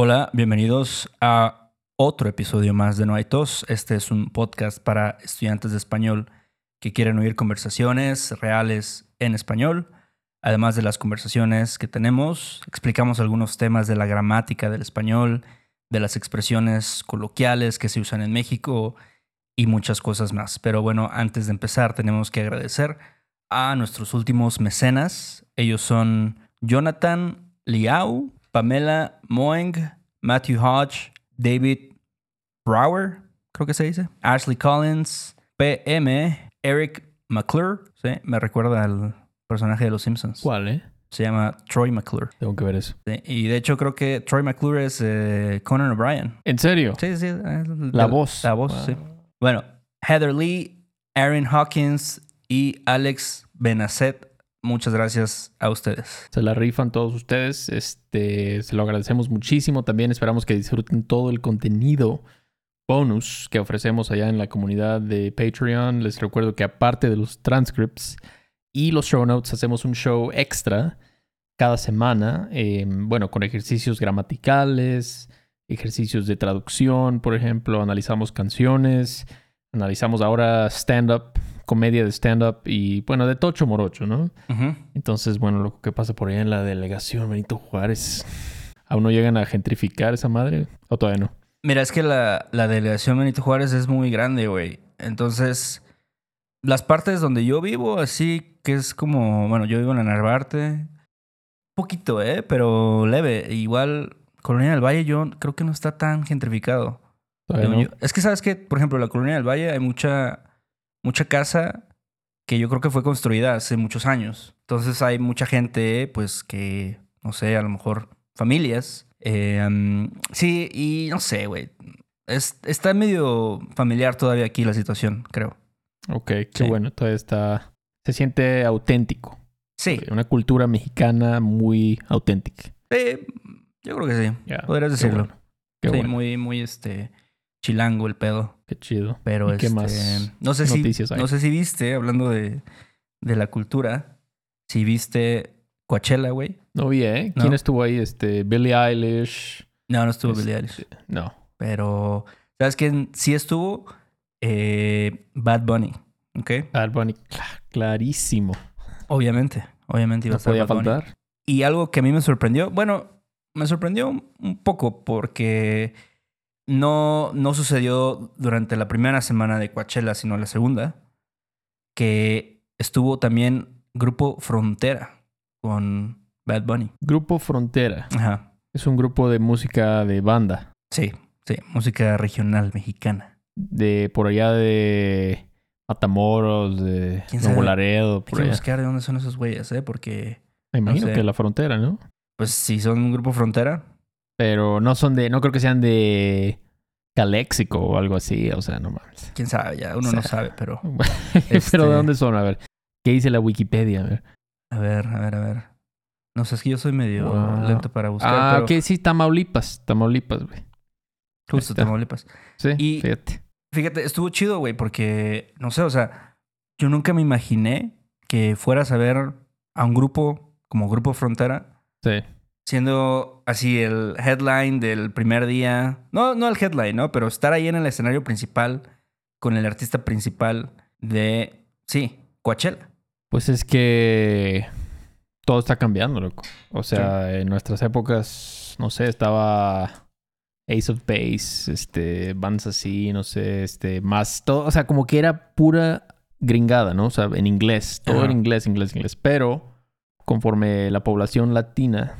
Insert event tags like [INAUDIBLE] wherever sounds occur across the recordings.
Hola, bienvenidos a otro episodio más de No hay tos. Este es un podcast para estudiantes de español que quieren oír conversaciones reales en español. Además de las conversaciones que tenemos, explicamos algunos temas de la gramática del español, de las expresiones coloquiales que se usan en México y muchas cosas más. Pero bueno, antes de empezar tenemos que agradecer a nuestros últimos mecenas. Ellos son Jonathan Liao, Pamela Moeng, Matthew Hodge, David Brower, creo que se dice, Ashley Collins, PM, Eric McClure, ¿sí? me recuerda al personaje de Los Simpsons. ¿Cuál, eh? Se llama Troy McClure. Tengo que ver eso. Sí, Y de hecho creo que Troy McClure es eh, Conan O'Brien. ¿En serio? Sí, sí. La de- voz. La voz, Wow. sí. Bueno, Heather Lee, Aaron Hawkins y Alex Benacet. Muchas gracias a ustedes. Se la rifan todos ustedes. Este, se lo agradecemos muchísimo. También esperamos que disfruten todo el contenido bonus que ofrecemos allá en la comunidad de Patreon. Les recuerdo que aparte de los transcripts y los show notes, hacemos un show extra cada semana. eh, bueno, con ejercicios gramaticales, ejercicios de traducción, por ejemplo. Analizamos canciones. Analizamos ahora stand-up, comedia de stand-up y, bueno, de Tocho Morocho, ¿no? Entonces, bueno, lo que pasa por ahí en la delegación Benito Juárez. ¿Aún no llegan a gentrificar esa madre? ¿O todavía no? Mira, es que la, la delegación Benito Juárez es muy grande, güey. Entonces, las partes donde yo vivo, así que es como, bueno, yo vivo en la Narvarte. Poquito, ¿eh? Pero leve. Igual, Colonia del Valle yo creo que no está tan gentrificado. No. Es que sabes que, por ejemplo, en la Colonia del Valle hay mucha, mucha casa que yo creo que fue construida hace muchos años. Entonces hay mucha gente, pues, que, no sé, a lo mejor familias. Eh, um, sí, y no sé, güey. Es, está medio familiar todavía aquí la situación, creo. Ok, qué Sí. bueno. Todavía está... Se siente auténtico. Sí, Una cultura mexicana muy auténtica. eh, yo creo que sí. Podrías qué decirlo. bueno, Qué sí, bueno. muy, muy, este, chilango el pedo. Qué chido. Pero ¿Y qué este, más no sé si hay? no sé si viste hablando de, de la cultura, si viste Coachella, güey. No vi, ¿eh? ¿Quién ¿No? estuvo ahí? Este, Billie Eilish. No, no estuvo Este, Billie Eilish, No. pero sabes quién sí estuvo Eh, Bad Bunny, ¿ok? Bad Bunny, cla- clarísimo. Obviamente, obviamente iba a estar podía Bad Bunny. faltar. Y algo que a mí me sorprendió, bueno, me sorprendió un poco porque no, no sucedió durante la primera semana de Coachella, sino la segunda, que estuvo también Grupo Frontera con Bad Bunny. Grupo Frontera. Ajá. Es un grupo de música de banda. Sí, sí, música regional mexicana. De por allá de Matamoros, de ¿Quién Nuevo? Laredo, Hay por que buscar de dónde son esos güeyes, ¿eh? Porque, Me imagino sé. que la frontera, ¿no? pues, si son un Grupo Frontera, Pero no son de, no creo que sean de Caléxico o algo así, o sea, no mames. quién sabe, ya uno O sea, no sabe, pero... [LAUGHS] [LAUGHS] Pero Este- ¿de dónde son? A ver. ¿Qué dice la Wikipedia? A ver. A ver, a ver, a ver. No sé, es que yo soy medio Wow. lento para buscar, ah, pero ok, sí, Tamaulipas. Tamaulipas, güey. justo. Tamaulipas. Sí, Y- fíjate. Fíjate, estuvo chido, güey, porque, no sé, o sea, yo nunca me imaginé que fueras a ver a un grupo como Grupo Frontera Sí. Siendo así el headline del primer día. No, no el headline, ¿no? Pero estar ahí en el escenario principal con el artista principal de, sí, Coachella. Pues es que todo está cambiando, loco. O sea, en nuestras épocas, no sé, estaba Ace of Base, este, bands así, no sé, este, más todo, o sea, como que era pura gringada, ¿no? O sea, en inglés, todo en inglés, inglés, inglés. Pero conforme la población latina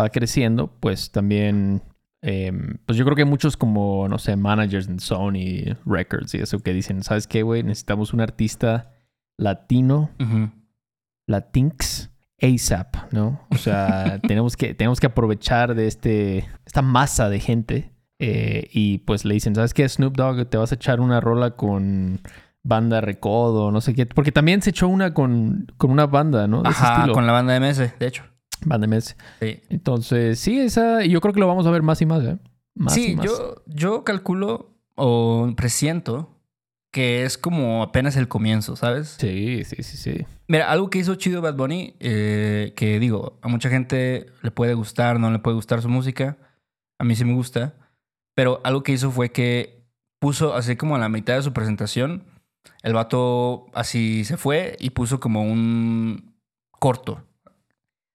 va creciendo, pues también, em, pues yo creo que muchos como, no sé, managers en Sony Records y eso que dicen, ¿sabes qué, güey? Necesitamos un artista latino, latinx, ASAP, ¿no? O sea, [LAUGHS] tenemos que, tenemos que aprovechar de este, esta masa de gente eh, y pues le dicen, ¿sabes qué, Snoop Dogg? Te vas a echar una rola con banda Recodo, no sé qué, porque también se echó una con, con una banda, ¿no? De Ajá, con la banda MS, de hecho. Banda MS. Sí. Entonces, sí, esa, yo creo que lo vamos a ver más y más, ¿eh? Más y sí, más. yo, yo calculo o presiento que es como apenas el comienzo, ¿sabes? Sí, sí, sí, sí. Mira, algo que hizo chido Bad Bunny, eh, que digo, a mucha gente le puede gustar, no le puede gustar su música, A mí sí me gusta. Pero algo que hizo fue que puso, así como a la mitad de su presentación, el vato así se fue y puso como un corto.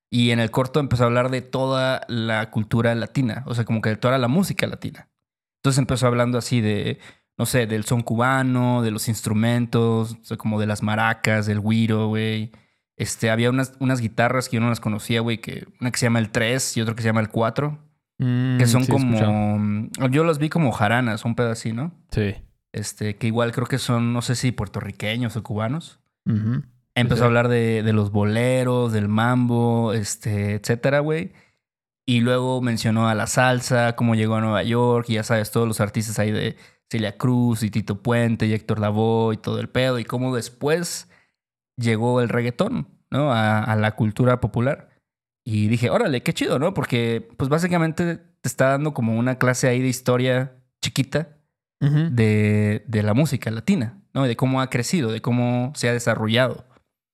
Y en el corto empezó a hablar de toda la cultura latina, o sea, como que de toda la música latina. Entonces empezó hablando así de, no sé, del son cubano, de los instrumentos, o sea, como de las maracas, del güiro, güey. Este, había unas, unas guitarras que yo no las conocía, güey, que una que se llama el 3 y otra que se llama el 4, Mm, que son sí, he escuchado. como, yo las vi como jaranas, un pedacito, ¿no? Sí. Este, que igual creo que son, no sé si puertorriqueños o cubanos. Empezó sí. a hablar de, de los boleros, del mambo, este, etcétera, güey. Y luego mencionó a la salsa, cómo llegó a Nueva York, y ya sabes, todos los artistas ahí de Celia Cruz y Tito Puente y Héctor Lavoe y todo el pedo, y cómo después llegó el reggaetón, ¿no? A, a la cultura popular. Y dije, órale, qué chido, ¿no? Porque, pues básicamente te está dando como una clase ahí de historia chiquita De, de la música latina, ¿no? De cómo ha crecido, de cómo se ha desarrollado.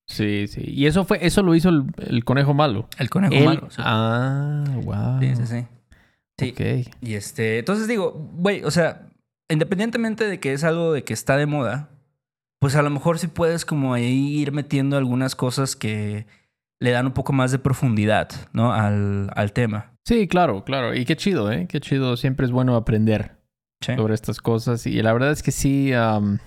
Sí, sí. Y eso fue, eso lo hizo el, el conejo malo. El conejo malo. sí. Ah, wow. Sí, sí, sí. Y este, entonces digo, güey, o sea, independientemente de que es algo de que está de moda, pues a lo mejor sí puedes como ahí ir metiendo algunas cosas que le dan un poco más de profundidad, ¿no? Al, al tema. Sí, claro, claro. Y qué chido, ¿eh? Qué chido. Siempre es bueno aprender Sí. sobre estas cosas. Y la verdad es que sí, am,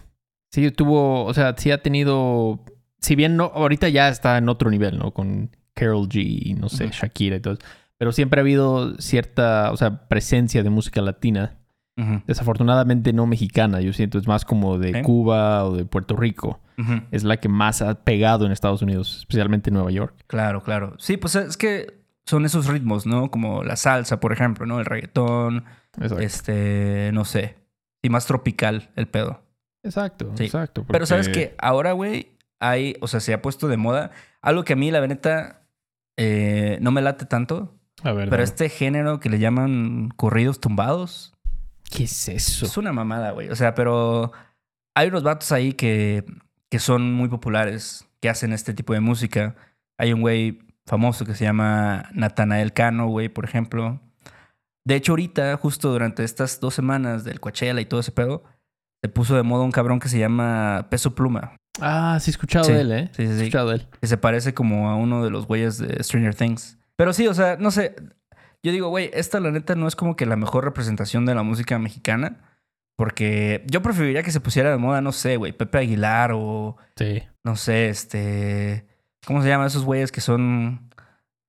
sí tuvo, o sea, sí ha tenido, si bien no, ahorita ya está en otro nivel, ¿no? Con Carol G y no sé, Ujú. Shakira y todo. Pero siempre ha habido cierta, o sea, presencia de música latina. Desafortunadamente no mexicana, yo siento, es más como de. Cuba o de Puerto Rico. Es la que más ha pegado en Estados Unidos, especialmente en Nueva York. Claro, claro. Sí, pues es que son esos ritmos, ¿no? Como la salsa, por ejemplo, ¿no? El reggaetón, Exacto. este, no sé. Y más tropical el pedo. Exacto, Sí. exacto. Pero sabes que ahora, güey, hay, o sea, se ha puesto de moda algo que a mí, la neta, eh, no me late tanto, A ver, pero este género que le llaman corridos tumbados ¿qué es eso? es una mamada, güey. O sea, pero hay unos vatos ahí que, que son muy populares, que hacen este tipo de música. Hay un güey famoso que se llama Natanael Cano, güey, por ejemplo. De hecho, ahorita, justo durante estas dos semanas del Coachella y todo ese pedo, se puso de moda un cabrón que se llama Peso Pluma. Ah, sí he escuchado Sí, de él, ¿eh? sí, sí, He sí. escuchado de él. que se parece como a uno de los güeyes de Stranger Things. Pero sí, o sea, no sé. Yo digo, güey, esta la neta no es como que la mejor representación de la música mexicana. Porque yo preferiría que se pusiera de moda, no sé, güey, Pepe Aguilar o, Sí. no sé, este... ¿Cómo se llaman esos güeyes que son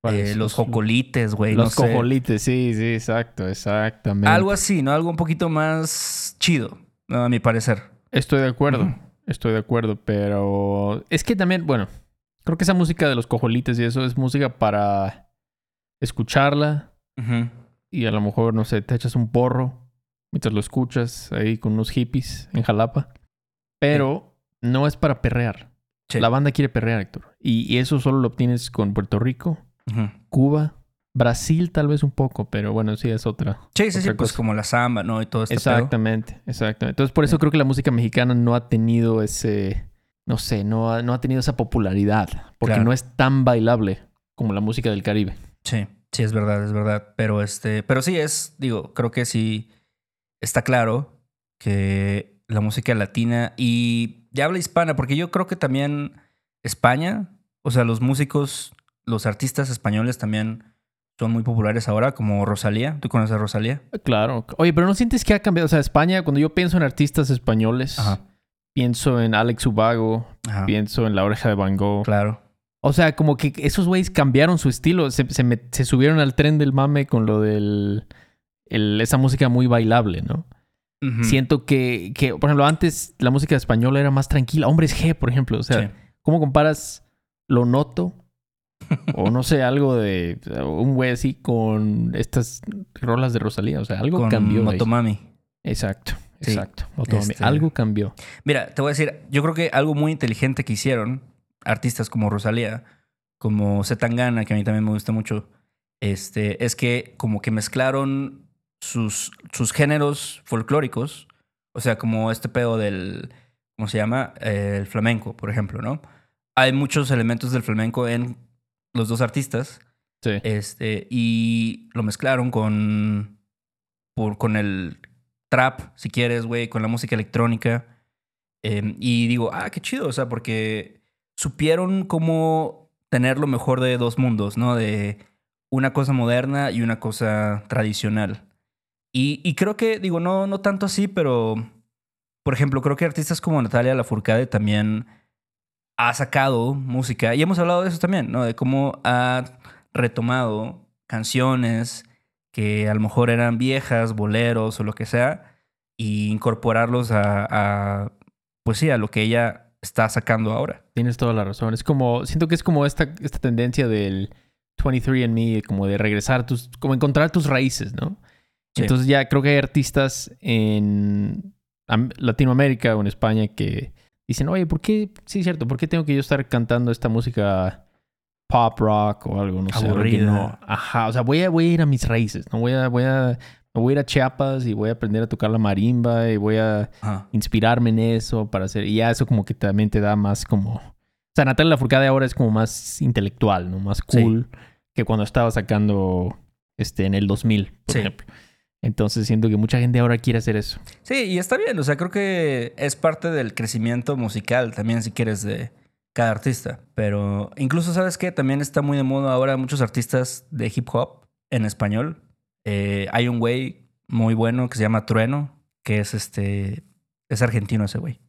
eh, los jocolites, güey? Los no sé. cojolites, sí, sí, exacto, exactamente. Algo así, ¿no? Algo un poquito más chido, a mi parecer. Estoy de acuerdo, estoy de acuerdo, pero es que también, bueno, creo que esa música de los cojolites y eso es música para escucharla y a lo mejor, no sé, te echas un porro mientras lo escuchas ahí con unos hippies en Jalapa, pero no es para perrear. Sí. La banda quiere perrear, Héctor. Y, y eso solo lo obtienes con Puerto Rico. Cuba, Brasil tal vez un poco, pero bueno, sí es otra. Sí, sí, sí, pues como la samba, ¿no? Y todo pedo. Exactamente, exactamente. Entonces por eso Sí. creo que la música mexicana no ha tenido ese, no sé, no ha, no ha tenido esa popularidad, porque Claro. no es tan bailable como la música del Caribe. Sí, sí, es verdad, es verdad. Pero este, pero sí es, digo, creo que sí está claro que la música latina y ya habla hispana, porque yo creo que también España, o sea, los músicos, los artistas españoles también son muy populares ahora, como Rosalía. ¿Tú conoces a Rosalía? Claro. Oye, pero ¿no sientes que ha cambiado? O sea, España, cuando yo pienso en artistas españoles, Ajá. pienso en Alex Ubago, Ajá. pienso en La Oreja de Van Gogh. Claro. O sea, como que esos güeyes cambiaron su estilo, se, se, met- se subieron al tren del mame con lo del... el- esa música muy bailable, ¿no? Siento que, que, por ejemplo, antes la música española era más tranquila. Hombres G, por ejemplo. O sea, Sí. ¿cómo comparas Lo Noto? o no sé, algo de un güey así con estas rolas de Rosalía. O sea, algo Con cambió. ahí. Motomami. Exacto, Sí, exacto. Motomami. este- Algo cambió. Mira, te voy a decir, yo creo que algo muy inteligente que hicieron artistas como Rosalía, como Zetangana, que a mí también me gusta mucho, este, es que como que mezclaron sus, sus géneros folclóricos, o sea, como este pedo del, ¿cómo se llama? Eh, el flamenco, por ejemplo, ¿no? Hay muchos elementos del flamenco en los dos artistas, Sí. este, y lo mezclaron con por, con el trap, si quieres, güey, con la música electrónica. Em, y digo, ah, qué chido, o sea, porque supieron cómo tener lo mejor de dos mundos, ¿no? De una cosa moderna y una cosa tradicional. Y, creo que, digo, no, no tanto así, pero, por ejemplo, creo que artistas como Natalia Lafourcade también ha sacado música, y hemos hablado de eso también, ¿no? De cómo ha retomado canciones que a lo mejor eran viejas, boleros o lo que sea, y incorporarlos a, a pues sí, a lo que ella está sacando ahora. Tienes toda la razón. Es como, siento que es como esta, esta tendencia del 23andMe, como de regresar tus, como encontrar tus raíces, ¿no? Sí. Entonces ya creo que hay artistas en Am- Latinoamérica o en España que dicen, oye, ¿por qué? Sí, cierto, ¿por qué tengo que yo estar cantando esta música pop rock o algo? No sé. no- Ajá, o sea, voy a, voy a ir a mis raíces, ¿no? Voy a, voy a, voy a ir a Chiapas y voy a aprender a tocar la marimba y voy a Ajá. inspirarme en eso para hacer. Y ya eso como que también te da más como. O sea, Natalia Lafourcade ahora es como más intelectual, ¿no? Más Sí. cool que cuando estaba sacando este en el 2000, por Sí. ejemplo. Entonces siento que mucha gente ahora quiere hacer eso. Sí, y está bien, o sea, creo que es parte del crecimiento musical también, si quieres, de cada artista. Pero incluso, ¿sabes qué? También está muy de moda ahora muchos artistas de hip hop en español. Eh, hay un güey muy bueno que se llama Trueno, que es este, es argentino ese güey.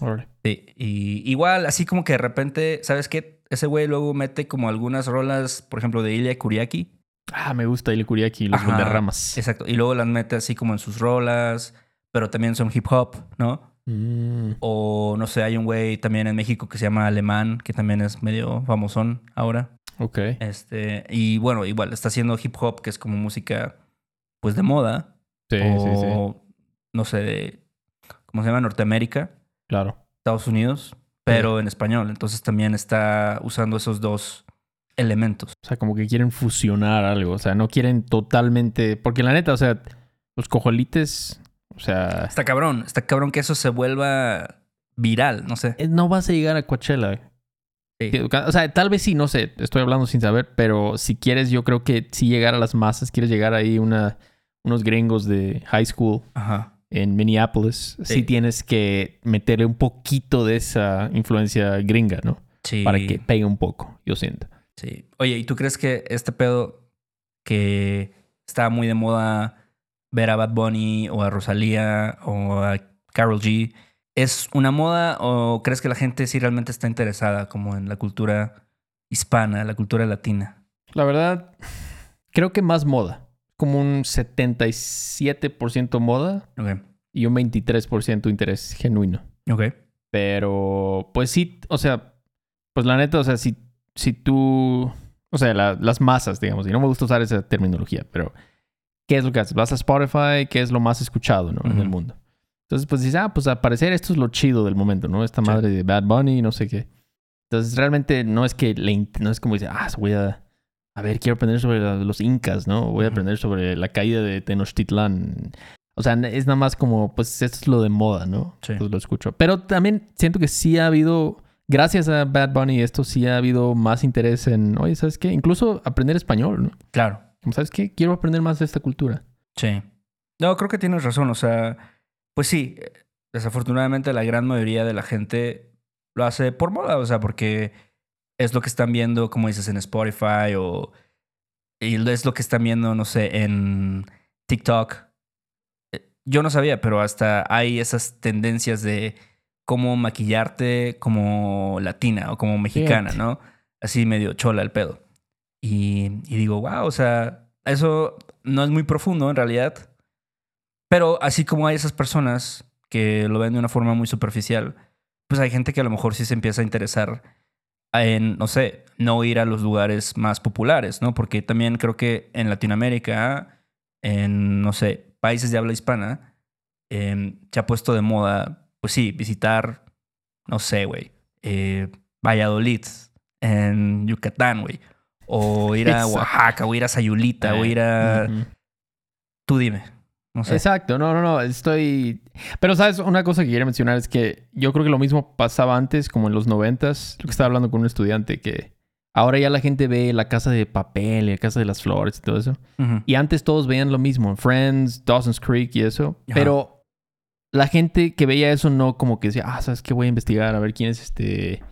Órale. Sí, y igual, así como que de repente, ¿sabes qué? Ese güey luego mete como algunas rolas, por ejemplo, de Ilya Kuriaki. Ah, me gusta Ile Kuriaki y los Ajá, Valderramas. Exacto. Y luego las mete así como en sus rolas, pero también son hip hop, ¿no? Mm, O no sé, hay un güey también en México que se llama Alemán, que también es medio famosón ahora. ok. Este, y bueno, igual está haciendo hip hop, que es como música pues de moda. Sí, sí, sí. o no sé, de, ¿cómo se llama? Norteamérica, Claro. Estados Unidos, pero en español. Entonces también está usando esos dos elementos. O sea, como que quieren fusionar algo. O sea, no quieren totalmente. Porque la neta, o sea, los cojolites. O sea. Está cabrón, está cabrón que eso se vuelva viral, no sé. eh, No vas a llegar a Coachella. Sí. O sea, tal vez sí, no sé, estoy hablando sin saber, pero si quieres, yo creo que si llegar a las masas, quieres llegar ahí una, unos gringos de high school Ajá. en Minneapolis, sí. Sí. tienes que meterle un poquito de esa influencia gringa, ¿no? Sí. Para que pegue un poco, yo siento. Sí. Oye, ¿y tú crees que este pedo que está muy de moda ver a Bad Bunny o a Rosalía o a Carol G es una moda o crees que la gente sí realmente está interesada como en la cultura hispana, la cultura latina? La verdad, creo que más moda. Como un 77% moda y un 23% interés genuino. Ok. Pero, pues sí, o sea, pues la neta, o sea, si, si tú, o sea, la- las masas, digamos, y no me gusta usar esa terminología, pero ¿qué es lo que haces? Vas a Spotify, ¿qué es lo más escuchado, ¿no? En el mundo. Entonces, pues dices, ah, pues al parecer esto es lo chido del momento, ¿no? Esta Sí. madre de Bad Bunny, no sé qué. Entonces, realmente no es que le, no es como dice, ah, voy a, a ver, quiero aprender sobre los incas, ¿no? Voy a aprender sobre la caída de Tenochtitlán. O sea, es nada más como, pues esto es lo de moda, ¿no? Sí. Pues lo escucho. Pero también siento que sí ha habido, gracias a Bad Bunny, esto sí ha habido más interés en, oye, ¿sabes qué? Incluso aprender español, ¿no? Claro. ¿sabes qué? Quiero aprender más de esta cultura. Sí. No, creo que tienes razón. O sea, pues sí, desafortunadamente la gran mayoría de la gente lo hace por moda, o sea, porque es lo que están viendo, como dices, en Spotify o y es lo que están viendo, no sé, en TikTok. Eh, Yo no sabía, pero hasta hay esas tendencias de cómo maquillarte como latina o como mexicana, Fíjate. ¿no? Así medio chola el pedo. Y, y digo, wow, o sea, eso no es muy profundo en realidad. Pero así como hay esas personas que lo ven de una forma muy superficial, pues hay gente que a lo mejor sí se empieza a interesar en, no sé, no ir a los lugares más populares, ¿no? Porque también creo que en Latinoamérica, en, no sé, países de habla hispana, eh, se ha puesto de moda, pues sí, visitar, no sé, güey, eh, Valladolid, en Yucatán, güey. O ir a. Oaxaca, o ir a Sayulita, o Eh, ir a... ujú. Tú dime. No sé. Exacto, no, no, no, estoy... Pero, ¿sabes? Una cosa que quiero mencionar es que yo creo que lo mismo pasaba antes, como en los noventas, lo que estaba hablando con un estudiante que Ahora ya la gente ve la casa de papel y la casa de las flores y todo eso. Y antes todos veían lo mismo, Friends, Dawson's Creek y eso. Pero la gente que veía eso no como que decía, ah, ¿sabes qué? Voy a investigar a ver quién es este,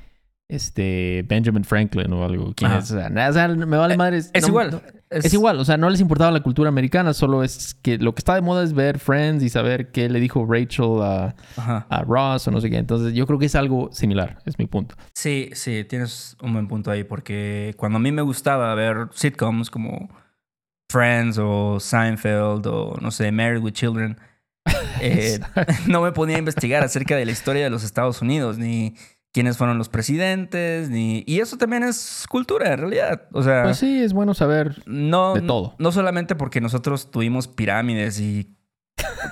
este Benjamin Franklin o algo. ¿Quién es? O sea, nada, o sea, me vale madre. Es igual. Es, igual, o sea, no les importaba la cultura americana, solo es que lo que está de moda es ver Friends y saber qué le dijo Rachel a, a Ross o no sé qué. Entonces yo creo que es algo similar, es mi punto. Sí, sí, tienes un buen punto ahí, porque cuando a mí me gustaba ver sitcoms como Friends o Seinfeld o no sé, Married with Children, [LAUGHS] eh, no me ponía a investigar acerca de la historia de los Estados Unidos, ni quiénes fueron los presidentes, ni... Y eso también es cultura, en realidad. O sea, Pues sí, es bueno saber. no, de todo. no solamente porque nosotros tuvimos pirámides y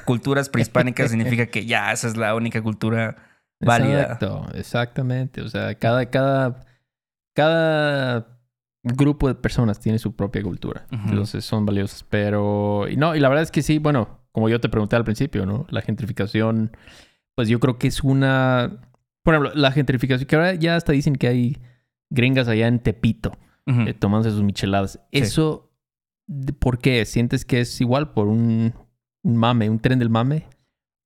culturas prehispánicas [LAUGHS] significa que ya esa es la única cultura válida. Exacto, exactamente. O sea, cada, cada, cada grupo de personas tiene su propia cultura. Entonces son valiosas. Pero, y no, y la verdad es que sí, bueno, como yo te pregunté al principio, ¿no? La gentrificación, pues yo creo que es una. Por ejemplo, la gentrificación, que ahora ya hasta dicen que hay gringas allá en Tepito eh, tomándose sus micheladas. Sí. Eso, ¿por qué? ¿Sientes que es igual por un, un mame, un tren del mame?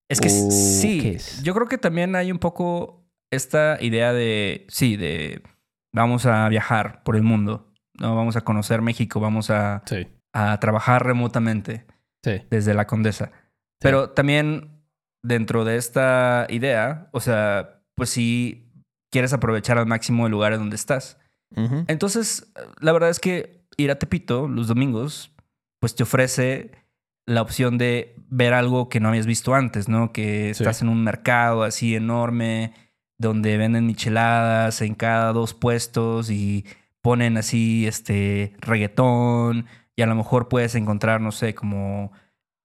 Es que ¿O sí, es? yo creo que también hay un poco esta idea de, sí, de vamos a viajar por el mundo, ¿no? Vamos a conocer México, vamos a, Sí. a trabajar remotamente Sí. desde la Condesa. Pero también dentro de esta idea, o sea, pues sí quieres aprovechar al máximo el lugar en donde estás. Entonces, la verdad es que ir a Tepito los domingos, pues te ofrece la opción de ver algo que no habías visto antes, ¿no? Que Sí. estás en un mercado así enorme, donde venden micheladas en cada dos puestos y ponen así, este, reggaetón, y a lo mejor puedes encontrar, no sé, como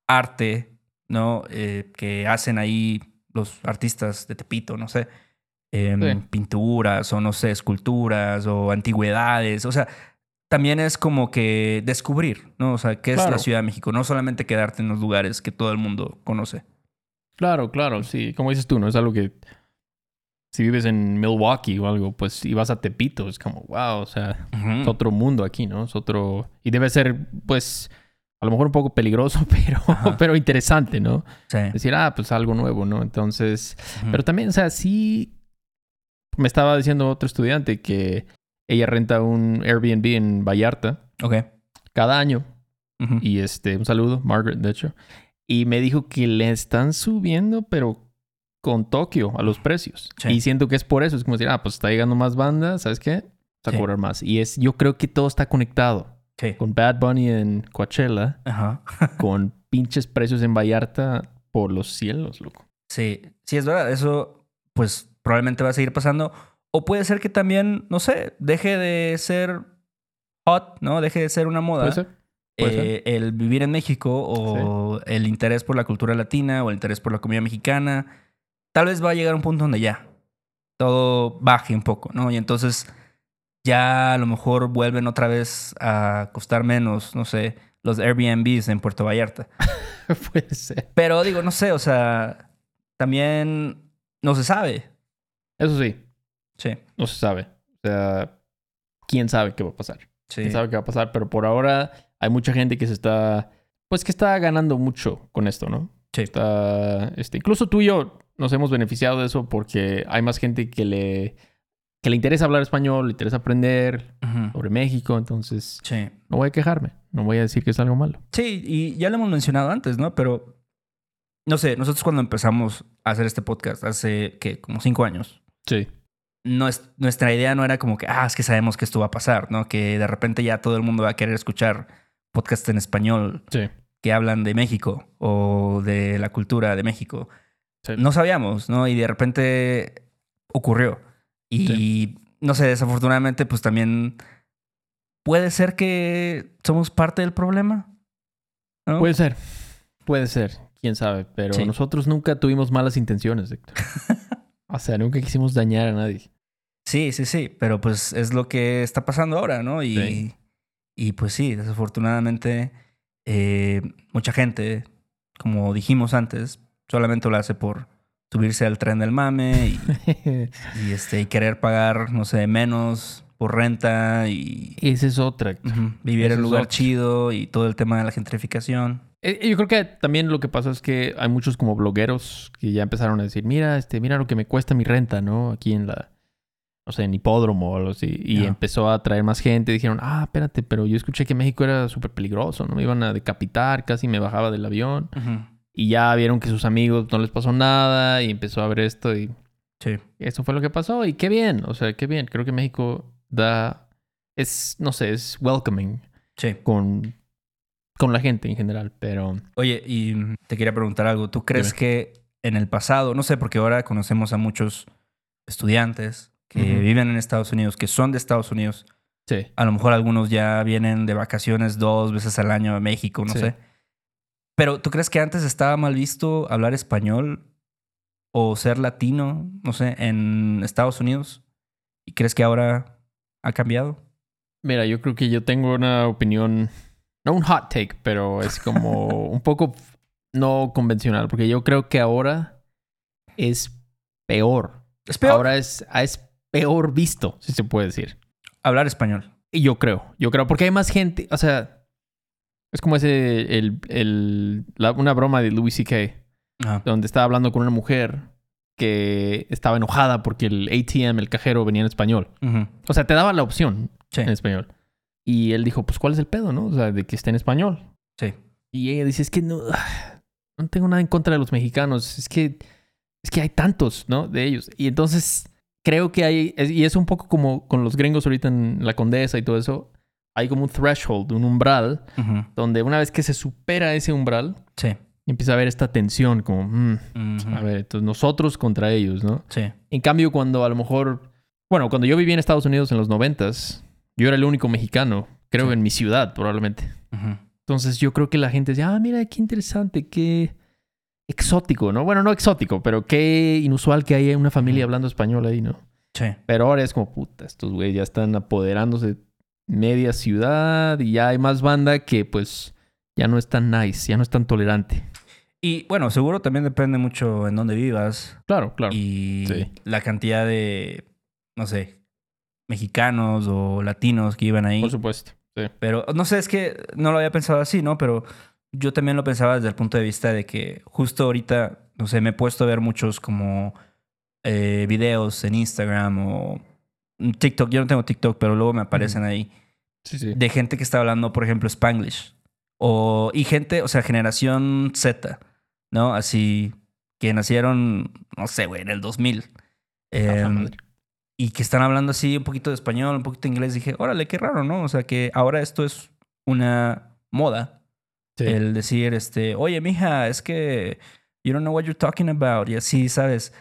arte, ¿no? Eh, que hacen ahí los artistas de Tepito, no sé. Em, Sí. Pinturas o, no sé, esculturas o antigüedades. O sea, también es como que descubrir, ¿no? O sea, qué es Claro. la Ciudad de México. No solamente quedarte en los lugares que todo el mundo conoce. Claro, claro, sí. Como dices tú, ¿no? Es algo que si vives en Milwaukee o algo, pues y vas a Tepito, es como, wow, o sea, es otro mundo aquí, ¿no? Es otro... Y debe ser, pues, a lo mejor un poco peligroso, [LAUGHS] pero, Ajá. pero interesante, ¿no? Sí. Decir, ah, pues algo nuevo, ¿no? Entonces, pero también, o sea, sí... Me estaba diciendo otro estudiante que ella renta un Airbnb en Vallarta Ok. cada año y este, un saludo, Margaret, de hecho. Y me dijo que le están subiendo, pero con Tokio a los precios. Sí. Y siento que es por eso. Es como decir, ah, pues está llegando más bandas, ¿sabes qué? A cobrar más. Y es, yo creo que todo está conectado. Sí. Con Bad Bunny en Coachella, Ajá. [LAUGHS] con pinches precios en Vallarta por los cielos, loco. Sí, sí, es verdad. Eso, pues, probablemente va a seguir pasando. O puede ser que también, no sé, deje de ser hot, ¿no? Deje de ser una moda. ¿Puede ser? Eh, el vivir en México o el interés por la cultura latina o el interés por la comida mexicana, tal vez va a llegar a un punto donde ya todo baje un poco, ¿no? Y entonces ya a lo mejor vuelven otra vez a costar menos, no sé, los Airbnbs en Puerto Vallarta. [LAUGHS] Puede ser. Pero digo, no sé, o sea, también no se sabe. Eso sí, Sí, no se sabe. O sea, quién sabe qué va a pasar. sí. quién sabe qué va a pasar, pero por ahora hay mucha gente que se está, pues que está ganando mucho con esto, ¿no? Sí. Está, este, incluso tú y yo nos hemos beneficiado de eso porque hay más gente que le, que le interesa hablar español, le interesa aprender sobre México, entonces Sí. no voy a quejarme, no voy a decir que es algo malo. Sí, y ya lo hemos mencionado antes, ¿no? Pero, no sé, nosotros cuando empezamos a hacer este podcast hace, ¿qué? Como cinco años. Sí. No es- nuestra idea no era como que, ah, es que sabemos que esto va a pasar, ¿no? Que de repente ya todo el mundo va a querer escuchar podcasts en español Sí. que hablan de México o de la cultura de México. Sí. No sabíamos, ¿no? Y de repente ocurrió. Y no sé, desafortunadamente, pues también puede ser que somos parte del problema. ¿no? Puede ser, puede ser, quién sabe, pero Sí. nosotros nunca tuvimos malas intenciones, Héctor. [LAUGHS] o sea, nunca quisimos dañar a nadie. Sí, sí, sí, pero pues es lo que está pasando ahora, ¿no? Y, Sí. y pues sí, desafortunadamente eh, mucha gente, como dijimos antes, solamente lo hace por subirse al tren del mame y, [LAUGHS] y, este, y querer pagar, no sé, menos por renta y Esa es otra. vivir en un lugar chido y todo el tema de la gentrificación. Eh, Yo creo que también lo que pasa es que hay muchos como blogueros que ya empezaron a decir, mira, este, mira lo que me cuesta mi renta, ¿no? Aquí en la, no sé, en hipódromo o algo así. Y empezó a traer más gente. Dijeron, ah, espérate, pero yo escuché que México era súper peligroso, ¿no? Me iban a decapitar, casi me bajaba del avión. Ujú, Y ya vieron que sus amigos no les pasó nada y empezó a ver esto y Sí. eso fue lo que pasó. Y qué bien, o sea, qué bien. Creo que México da, es, no sé, es welcoming Sí. con, con la gente en general, pero... Oye, y te quería preguntar algo. ¿Tú crees Dime. que en el pasado, no sé, porque ahora conocemos a muchos estudiantes que viven en Estados Unidos, que son de Estados Unidos, Sí. a lo mejor algunos ya vienen de vacaciones dos veces al año a México, no Sí. sé. Pero ¿tú crees que antes estaba mal visto hablar español o ser latino, no sé, en Estados Unidos? ¿Y crees que ahora ha cambiado? Mira, yo creo que yo tengo una opinión, no un hot take, pero es como [LAUGHS] un poco no convencional, porque yo creo que ahora es peor. Es peor Ahora es, es peor visto, si se puede decir. hablar español. Y yo creo, yo creo, porque hay más gente, o sea, es como ese, el, el, la- una broma de Louis C.K., donde estaba hablando con una mujer que estaba enojada porque el ATM, el cajero, venía en español. O sea, te daba la opción Sí, en español. Y él dijo, pues, ¿cuál es el pedo, no? O sea, de que esté en español. sí. Y ella dice, es que no, [SIGHS] no tengo nada en contra de los mexicanos. Es que, es que hay tantos, ¿no? De ellos. Y entonces creo que hay, y es un poco como con los gringos ahorita en la condesa y todo eso, hay como un threshold, un umbral, donde una vez que se supera ese umbral, Sí. empieza a haber esta tensión, como, mm, a ver, entonces nosotros contra ellos, ¿no? Sí. En cambio, cuando a lo mejor, bueno, cuando yo viví en Estados Unidos en los noventas, yo era el único mexicano, creo Sí. en mi ciudad probablemente. Entonces yo creo que la gente decía, ah, mira, qué interesante, qué exótico, ¿no? Bueno, no exótico, pero qué inusual que haya una familia hablando español ahí, ¿no? Sí. Pero ahora es como, puta, estos güeyes ya están apoderándose de media ciudad y ya hay más banda que pues ya no es tan nice, ya no es tan tolerante. Y bueno, seguro también depende mucho en dónde vivas Claro, claro. y Sí. la cantidad de, no sé, mexicanos o latinos que iban ahí. Por supuesto. Sí. Pero no sé, es que no lo había pensado así, ¿no? Pero yo también lo pensaba desde el punto de vista de que justo ahorita, no sé, me he puesto a ver muchos como eh, videos en Instagram o TikTok. Yo no tengo TikTok, pero luego me aparecen ahí Sí, sí. de gente que está hablando, por ejemplo, Spanglish. O, y gente, o sea, generación Z, ¿no? Así que nacieron, no sé, güey, en el 2000. A la Em, madre. y que están hablando así un poquito de español, un poquito de inglés. Dije, órale, qué raro, ¿no? O sea, que ahora esto es una moda. Sí. El decir, este, oye, mija, es que you don't know what you're talking about. Y así, ¿sabes?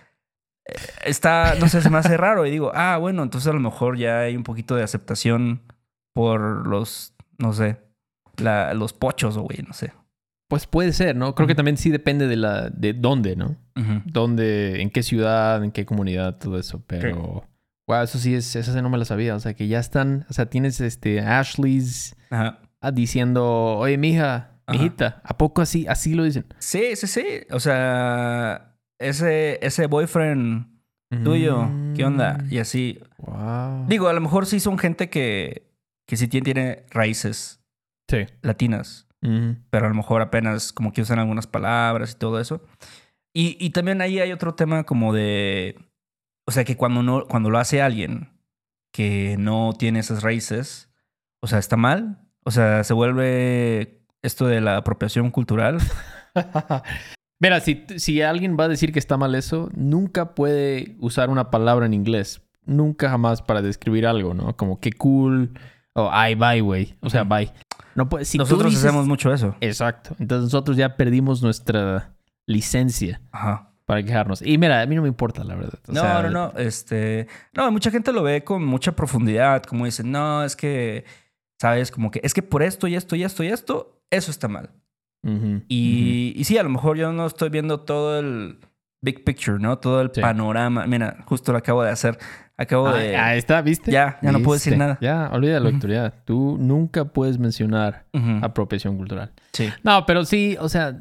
Está, no sé, se me hace raro. Y digo, ah, bueno, entonces a lo mejor ya hay un poquito de aceptación por los, no sé, la, los pochos, güey, no sé. Pues puede ser, ¿no? Creo que también sí depende de la de dónde, ¿no? Ujú. dónde, en qué ciudad, en qué comunidad, todo eso. Pero, wow, eso sí es, esa no me la sabía. O sea, que ya están, o sea, tienes este Ashley's Ajá. ah, diciendo, oye, mija, mijita, ¿a poco así, así lo dicen? Sí, sí, sí. O sea, ese, ese boyfriend tuyo, ¿qué onda? Mm, Y así. Wow. Digo, a lo mejor sí son gente que, que sí tiene, tiene raíces Sí. latinas, Ujú. pero a lo mejor apenas como que usan algunas palabras y todo eso. Y, y también ahí hay otro tema como de, o sea, que cuando, no, cuando lo hace alguien que no tiene esas raíces, o sea, está mal. O sea, se vuelve esto de la apropiación cultural. [LAUGHS] Mira, si, si alguien va a decir que está mal eso, nunca puede usar una palabra en inglés. Nunca jamás para describir algo, ¿no? Como que cool o ay, bye, güey. O sea, bye. No puede, si Nosotros dices- hacemos mucho eso. Exacto. Entonces nosotros ya perdimos nuestra licencia Ajá. para quejarnos. Y mira, a mí no me importa, la verdad. O No, sea, no, no. Este. No, mucha gente lo ve con mucha profundidad. Como dicen, no, es que. ¿Sabes? Como que es que por esto y esto y esto y esto, eso está mal. Y, y sí, a lo mejor yo no estoy viendo todo el big picture, ¿no? Todo el Sí. panorama. Mira, justo lo acabo de hacer. Acabo ujú. de. Ah, ahí está, ¿viste? Ya, ya no puedo decir nada. Ya, olvídalo, Ujú. Héctor, ya. Tú nunca puedes mencionar apropiación cultural. Sí. No, pero sí, o sea,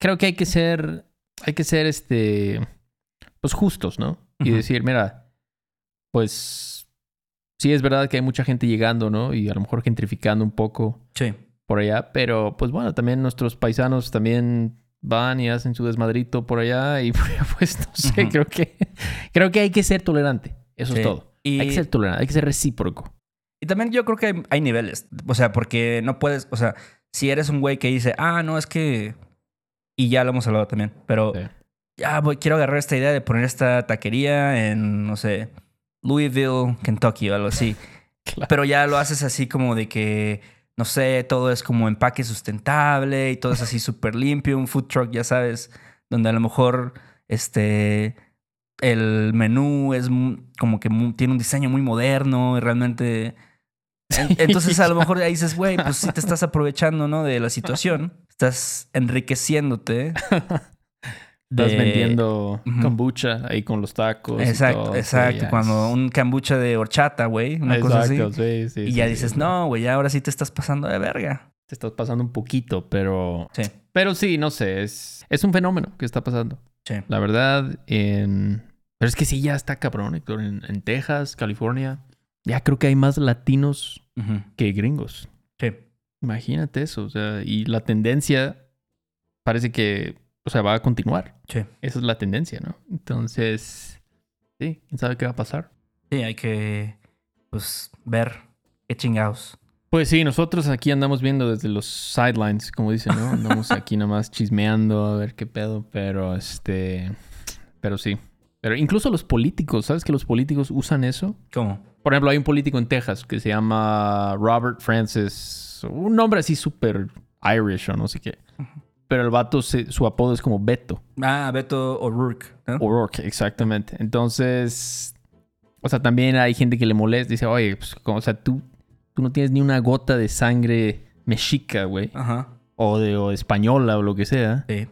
creo que hay que ser, hay que ser, este, pues justos, ¿no? Y decir, mira, pues sí es verdad que hay mucha gente llegando, ¿no? Y a lo mejor gentrificando un poco Sí. Por allá, pero pues bueno, también nuestros paisanos también van y hacen su desmadrito por allá y [LAUGHS] pues no sé, creo que creo que hay que ser tolerante, eso Sí. es todo. Y, Hay que ser tolerante, hay que ser recíproco. y también yo creo que hay, hay niveles. O sea, porque no puedes. O sea, si eres un güey que dice, ah, no, es que. Y ya lo hemos hablado también. Pero Sí. ya voy, quiero agarrar esta idea de poner esta taquería en, no sé, Louisville, Kentucky o algo así. [LAUGHS] Claro. Pero ya lo haces así como de que, no sé, todo es como empaque sustentable y todo es así [LAUGHS] súper limpio, un food truck, ya sabes, donde a lo mejor este el menú es como que tiene un diseño muy moderno y realmente [LAUGHS] en- entonces a lo mejor ahí dices, güey, pues sí te estás aprovechando, ¿no? De la [LAUGHS] situación. Estás enriqueciéndote. Estás de- vendiendo Ujú. kombucha ahí con los tacos. y Exacto, sí, exacto. Cuando un cambucha de horchata, güey, una cosa así. Exacto, sí, sí, Y ya dices, no, güey, ya ahora sí te estás pasando de verga. Te estás pasando un poquito, pero... Sí, Pero sí, no sé, es, es un fenómeno que está pasando. sí. La verdad, en... Pero es que sí, ya está cabrón, Héctor. En, en Texas, California, ya creo que hay más latinos que gringos. Sí. Imagínate eso, o sea, y la tendencia parece que, o sea, va a continuar. Sí. Esa es la tendencia, ¿no? Entonces, sí, quién sabe qué va a pasar. Sí, hay que, pues, ver qué chingados. Pues sí, nosotros aquí andamos viendo desde los sidelines, como dicen, ¿no? Andamos [LAUGHS] aquí nomás chismeando a ver qué pedo, pero este, pero sí. Pero incluso los políticos, ¿sabes que los políticos usan eso? ¿Cómo? Por ejemplo, hay un político en Texas que se llama Robert Francis, un nombre así súper Irish o no sé qué. Pero el vato, se- su apodo es como Beto. Ah, Beto O'Rourke, ¿no? O'Rourke, exactamente. Entonces, o sea, también hay gente que le molesta. Dice, oye, pues, como- o sea, tú, tú no tienes ni una gota de sangre mexica, güey. Ajá. O de o española o lo que sea. Sí.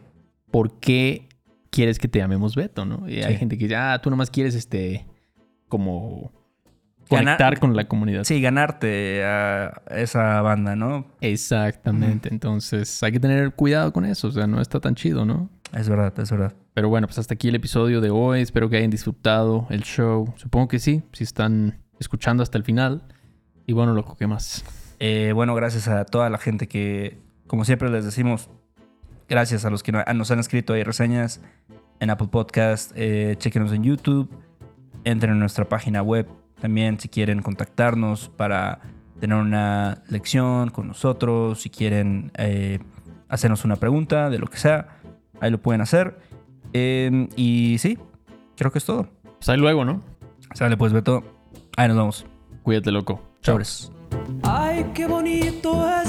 ¿Por qué quieres que te llamemos Beto, no? Y hay Sí. gente que dice, ah, tú nomás quieres, este, como Ganar- conectar con la comunidad. Sí, ganarte a esa banda, ¿no? Exactamente. Entonces, hay que tener cuidado con eso. O sea, no está tan chido, ¿no? Es verdad, es verdad. Pero bueno, pues hasta aquí el episodio de hoy. Espero que hayan disfrutado el show. Supongo que sí, si están escuchando hasta el final. Y bueno, loco, ¿qué más? Eh, bueno, gracias a toda la gente que, como siempre les decimos, gracias a los que no- nos han escrito ahí reseñas en Apple Podcast, eh, chequenos en YouTube, entren en nuestra página web también si quieren contactarnos para tener una lección con nosotros, si quieren eh, hacernos una pregunta de lo que sea, ahí lo pueden hacer. Eh, y sí, creo que es todo. Pues ahí luego, ¿no? Sale pues Beto, ahí nos vemos. Cuídate, loco. Sobres. Ay, qué bonito es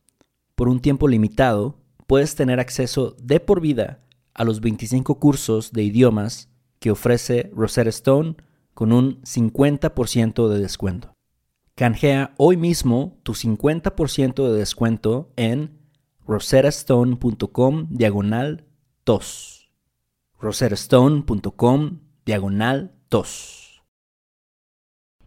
Por un tiempo limitado, puedes tener acceso de por vida a los 25 cursos de idiomas que ofrece Rosetta Stone con un 50% de descuento. Canjea hoy mismo tu 50% de descuento en rosettastone.com diagonal tos. rosettastone.com diagonal 2.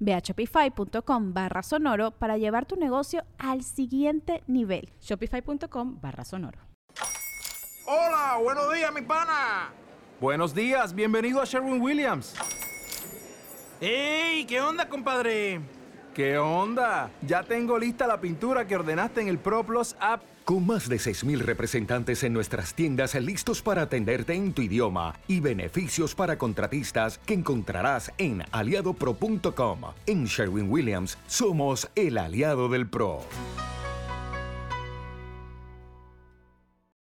Ve a shopify.com barra sonoro para llevar tu negocio al siguiente nivel. Shopify.com barra sonoro. Hola, buenos días, mi pana. Buenos días, bienvenido a Sherwin Williams. ¡Ey! ¿Qué onda, compadre? ¿Qué onda? Ya tengo lista la pintura que ordenaste en el ProPlus app. Con más de 6.000 representantes en nuestras tiendas listos para atenderte en tu idioma y beneficios para contratistas que encontrarás en aliadopro.com. En Sherwin Williams somos el aliado del PRO.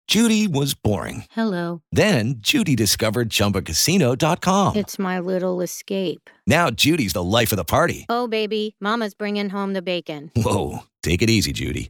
Judy was boring. Hello. Then Judy discovered ChumbaCasino.com. It's my little escape. Now Judy's the life of the party. Oh, baby, Mama's bringing home the bacon. Whoa, take it easy, Judy.